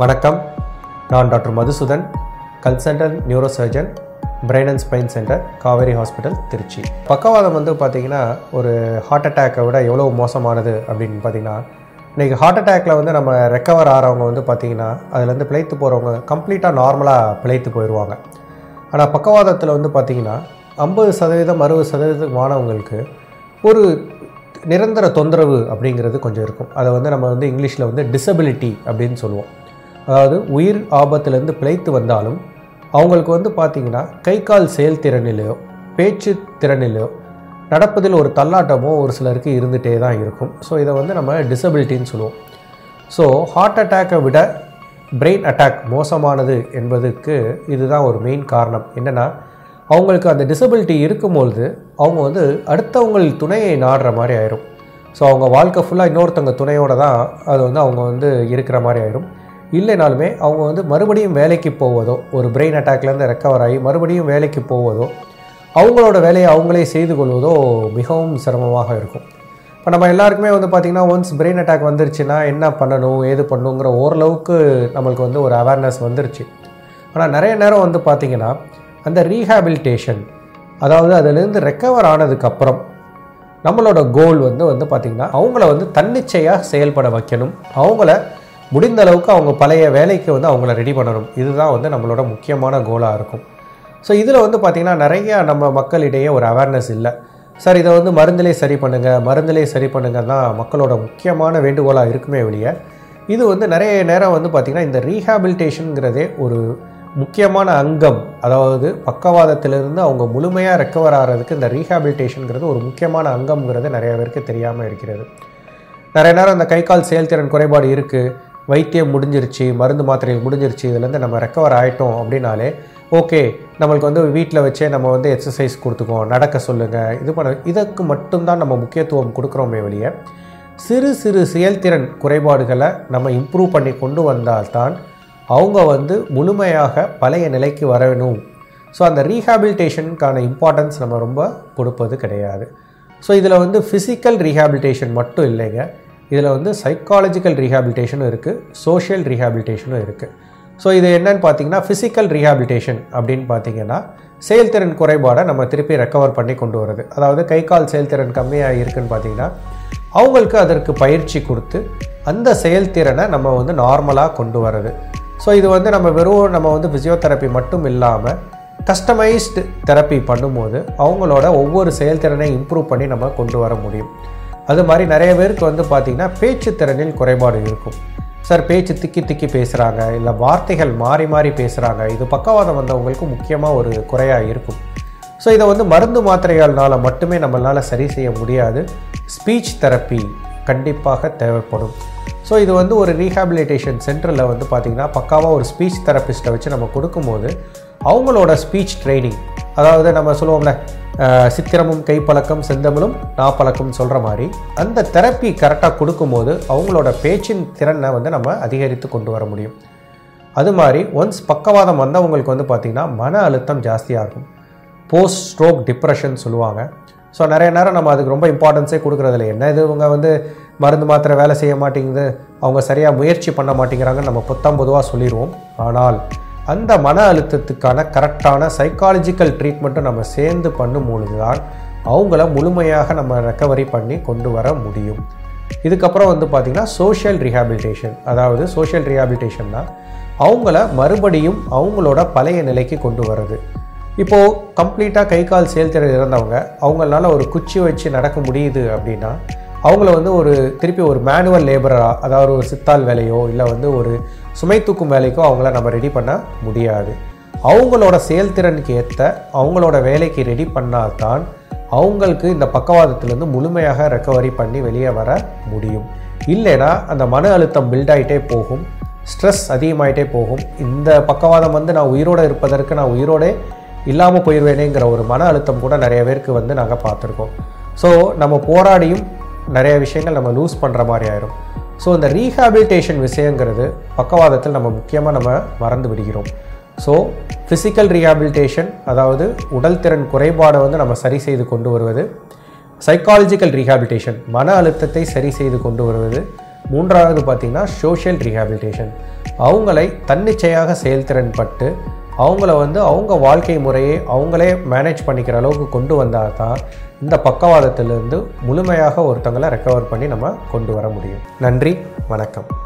வணக்கம். நான் doctor Madhusudan consultant neuro surgeon brain and spine centre Kauvery hospital Trichy. பக்கவாதம் வந்து பார்த்திங்கன்னா ஒரு ஹார்ட் அட்டாக்கை விட எவ்வளோ மோசமானது அப்படின்னு பார்த்தீங்கன்னா இன்றைக்கி ஹார்ட் அட்டாக்கில் வந்து நம்ம ரெக்கவர் ஆகிறவங்க வந்து பார்த்திங்கன்னா அதுலேருந்து பிழைத்து போகிறவங்க கம்ப்ளீட்டாக நார்மலாக பிழைத்து போயிடுவாங்க ஆனால் பக்கவாதத்தில் வந்து பார்த்திங்கன்னா ஐம்பது சதவீதம் அறுபது சதவீதம் மாணவங்களுக்கு ஒரு நிரந்தர தொந்தரவு அப்படிங்கிறது கொஞ்சம் இருக்கும். அதை வந்து நம்ம வந்து இங்கிலீஷில் வந்து டிசபிலிட்டி அப்படின்னு சொல்லுவோம். அதாவது உயிர் ஆபத்துலேருந்து பிழைத்து வந்தாலும் அவங்களுக்கு வந்து பார்த்திங்கன்னா கை கால் செயல்திறனிலையோ பேச்சு திறனிலையோ நடப்பதில் ஒரு தள்ளாட்டமோ ஒரு சிலருக்கு இருந்துகிட்டே தான் இருக்கும். ஸோ இதை வந்து நம்ம டிசபிலிட்டின்னு சொல்லுவோம். ஸோ ஹார்ட் அட்டாக்கை விட பிரெயின் அட்டாக் மோசமானது என்பதுக்கு இதுதான் ஒரு மெயின் காரணம். என்னென்னா அவங்களுக்கு அந்த டிசபிலிட்டி இருக்கும்பொழுது அவங்க வந்து அடுத்தவங்கள் துணையை நாடுற மாதிரி ஆயிரும். ஸோ அவங்க வாழ்க்கை ஃபுல்லாக இன்னொருத்தவங்க துணையோடு தான் அது வந்து அவங்க வந்து இருக்கிற மாதிரி ஆயிரும். இல்லைனாலுமே அவங்க வந்து மறுபடியும் வேலைக்கு போவதோ ஒரு பிரெயின் அட்டாக்லேருந்து ரெக்கவர் ஆகி மறுபடியும் வேலைக்கு போவதோ அவங்களோட வேலையை அவங்களே செய்து கொள்வதோ மிகவும் சிரமமாக இருக்கும். இப்போ நம்ம எல்லாருக்குமே வந்து பார்த்திங்கன்னா ஒன்ஸ் பிரெயின் அட்டாக் வந்துருச்சுன்னா என்ன பண்ணணும் ஏது பண்ணணுங்கிற ஓரளவுக்கு நம்மளுக்கு வந்து ஒரு அவேர்னஸ் வந்துருச்சு. ஆனால் நிறைய நேரம் வந்து பார்த்திங்கன்னா அந்த ரீஹாபிலிட்டேஷன் அதாவது அதுலேருந்து ரெக்கவர் ஆனதுக்கப்புறம் நம்மளோட கோல் வந்து வந்து பார்த்திங்கன்னா அவங்கள வந்து தன்னிச்சையாக செயல்பட வைக்கணும். அவங்கள முடிந்த அளவுக்கு அவங்க பழைய வேலைக்கு வந்து அவங்கள ரெடி பண்ணணும். இதுதான் வந்து நம்மளோட முக்கியமான கோலாக இருக்கும். ஸோ இதில் வந்து பார்த்திங்கன்னா நிறைய நம்ம மக்களிடையே ஒரு அவேர்னஸ் இல்லை. சார் இதை வந்து மருந்திலே சரி பண்ணுங்கள் மருந்திலே சரி பண்ணுங்க தான் மக்களோட முக்கியமான வேண்டுகோளாக இருக்குமே வெளியே இது வந்து நிறைய நேரம் வந்து பார்த்திங்கன்னா இந்த ரீஹாபிலிட்டேஷனுங்கிறதே ஒரு முக்கியமான அங்கம். அதாவது பக்கவாதத்திலிருந்து அவங்க முழுமையாக ரெக்கவர் ஆகிறதுக்கு இந்த ரீஹாபிலிட்டேஷனுங்கிறது ஒரு முக்கியமான அங்கம்ங்கிறது நிறைய பேருக்கு தெரியாமல் இருக்கிறது. நிறைய நேரம் இந்த கை கால் செயல்திறன் குறைபாடு இருக்குது வைத்தியம் முடிஞ்சிருச்சு மருந்து மாத்திரைகள் முடிஞ்சிருச்சு இதுலேருந்து நம்ம ரெக்கவர் ஆகிட்டோம் அப்படின்னாலே ஓகே நம்மளுக்கு வந்து வீட்டில் வச்சே நம்ம வந்து எக்ஸசைஸ் கொடுத்துக்குவோம் நடக்க சொல்லுங்கள் இது பண்ண இதற்கு மட்டும்தான் நம்ம முக்கியத்துவம் கொடுக்குறோமே வெளியே சிறு சிறு செயல்திறன் குறைபாடுகளை நம்ம இம்ப்ரூவ் பண்ணி கொண்டு வந்தால்தான் அவங்க வந்து முழுமையாக பழைய நிலைக்கு வரணும். ஸோ அந்த ரீஹாபிலிட்டேஷனுக்கான இம்பார்ட்டன்ஸ் நம்ம ரொம்ப கொடுப்பது கிடையாது. ஸோ இதில் வந்து ஃபிசிக்கல் ரீஹாபிலிட்டேஷன் மட்டும் இல்லைங்க இதில் வந்து சைக்காலஜிக்கல் ரீஹாபிலிட்டேஷனும் இருக்குது சோஷியல் ரீஹாபிலிட்டேஷனும் இருக்குது ஸோ இது என்னன்னு பார்த்தீங்கன்னா ஃபிசிக்கல் ரீஹாபிலிட்டேஷன் அப்படின்னு பார்த்தீங்கன்னா செயல்திறன் குறைபாடை நம்ம திருப்பி ரெக்கவர் பண்ணி கொண்டு வருது அதாவது கை கால் செயல்திறன் கம்மியாக இருக்குன்னு பார்த்தீங்கன்னா அவங்களுக்கு அதற்கு பயிற்சி கொடுத்து அந்த செயல்திறனை நம்ம வந்து நார்மலாக கொண்டு வர்றது. ஸோ இது வந்து நம்ம வெறும் நம்ம வந்து ஃபிசியோதெரப்பி மட்டும் இல்லாமல் கஸ்டமைஸ்டு தெரப்பி பண்ணும்போது அவங்களோட ஒவ்வொரு செயல்திறனை இம்ப்ரூவ் பண்ணி நம்ம கொண்டு வர முடியும். அது மாதிரி நிறைய பேருக்கு வந்து பார்த்திங்கன்னா பேச்சு திறனில் குறைபாடு இருக்கும். சார் பேச்சு திக்கி திக்கி பேசுகிறாங்க இல்லை வார்த்தைகள் மாறி மாறி பேசுகிறாங்க இது பக்கவாதம் வந்தவங்களுக்கு முக்கியமாக ஒரு குறையாக இருக்கும். ஸோ இதை வந்து மருந்து மாத்திரைகள்னால் மட்டுமே நம்மளால் சரி செய்ய முடியாது. ஸ்பீச் தெரப்பி கண்டிப்பாக தேவைப்படும். ஸோ இது வந்து ஒரு ரீஹாபிலிட்டேஷன் சென்டரில் வந்து பார்த்திங்கன்னா பக்காவாக ஒரு ஸ்பீச் தெரப்பிஸ்ட்டை வச்சு நம்ம கொடுக்கும்போது அவங்களோட ஸ்பீச் ட்ரைனிங் அதாவது நம்ம சொல்லுவோம்ல சித்திரமும் கைப்பழக்கம் செந்தமிழும் நாப்பழக்கம் சொல்கிற மாதிரி அந்த தெரப்பி கரெக்டாக கொடுக்கும்போது அவங்களோட பேச்சின் திறனை வந்து நம்ம அதிகரித்து கொண்டு வர முடியும். அது மாதிரி ஒன்ஸ் பக்கவாதம் வந்தவங்களுக்கு வந்து பார்த்திங்கன்னா மன அழுத்தம் ஜாஸ்தியாக இருக்கும் போஸ்ட் ஸ்ட்ரோக் டிப்ரெஷன் சொல்லுவாங்க. ஸோ நிறைய நேரம் நம்ம அதுக்கு ரொம்ப இம்பார்ட்டன்ஸே கொடுக்குறதில்ல. என்ன இது இவங்க வந்து மருந்து மாத்திரை வேலை செய்ய மாட்டேங்குது அவங்க சரியாக முயற்சி பண்ண மாட்டேங்கிறாங்கன்னு நம்ம புத்தம் பொதுவாக சொல்லிடுவோம். ஆனால் அந்த மன அழுத்தத்துக்கான கரெக்டான சைக்காலஜிக்கல் ட்ரீட்மெண்ட்டும் நம்ம சேர்ந்து பண்ணும் பொழுது தான் அவங்கள முழுமையாக நம்ம ரெக்கவரி பண்ணி கொண்டு வர முடியும். இதுக்கப்புறம் வந்து பார்த்திங்கன்னா சோஷியல் ரீஹாபிலிட்டேஷன் அதாவது சோஷியல் ரீஹாபிலிட்டேஷன்னா அவங்கள மறுபடியும் அவங்களோட பழைய நிலைக்கு கொண்டு வர்றது. இப்போது கம்ப்ளீட்டாக கை கால் செயல்திறன் இறந்தவங்க அவங்களால ஒரு குச்சி வச்சு நடக்க முடியுது அப்படின்னா அவங்கள வந்து ஒரு திருப்பி ஒரு மேனுவல் லேபராக அதாவது ஒரு சித்தால் வேலையோ இல்லை வந்து ஒரு சுமை தூக்கும் வேலைக்கோ அவங்கள நம்ம ரெடி பண்ண முடியாது. அவங்களோட செயல்திறனுக்கு ஏற்ற அவங்களோட வேலைக்கு ரெடி பண்ணால்தான் அவங்களுக்கு இந்த பக்கவாதத்திலேருந்து முழுமையாக ரெக்கவரி பண்ணி வெளியே வர முடியும். இல்லைன்னா அந்த மன அழுத்தம் பில்ட் ஆகிட்டே போகும். ஸ்ட்ரெஸ் அதிகமாயிட்டே போகும். இந்த பக்கவாதம் வந்து நான் உயிரோடு இருப்பதற்கு நான் உயிரோடே இல்லாமல் போயிடுவேனேங்கிற ஒரு மன அழுத்தம் கூட நிறைய பேருக்கு வந்து நாங்கள் பார்த்துருக்கோம். ஸோ நம்ம போராடியும் நிறைய விஷயங்கள் நம்ம லூஸ் பண்ணுற மாதிரி ஆயிரும். ஸோ இந்த ரீஹாபிலிட்டேஷன் விஷயங்கிறது பக்கவாதத்தில் நம்ம முக்கியமாக நம்ம மறந்து விடுகிறோம். ஸோ ஃபிசிக்கல் ரீஹாபிலிட்டேஷன் அதாவது உடல் திறன் குறைபாடை வந்து நம்ம சரி செய்து கொண்டு வருவது. சைக்காலஜிக்கல் ரீஹாபிலிட்டேஷன் மன அழுத்தத்தை சரி செய்து கொண்டு வருவது. மூன்றாவது பார்த்திங்கன்னா சோஷியல் ரீஹாபிலிட்டேஷன் அவங்களை தன்னிச்சையாக செயல்திறன் பட்டு அவங்கள வந்து அவங்க வாழ்க்கை முறையை அவங்களே மேனேஜ் பண்ணிக்கிற அளவுக்கு கொண்டு வந்தால் தான் இந்த பக்கவாதத்திலிருந்து முழுமையாக ஒருத்தங்களை ரெக்கவர் பண்ணி நம்ம கொண்டு வர முடியும். நன்றி வணக்கம்.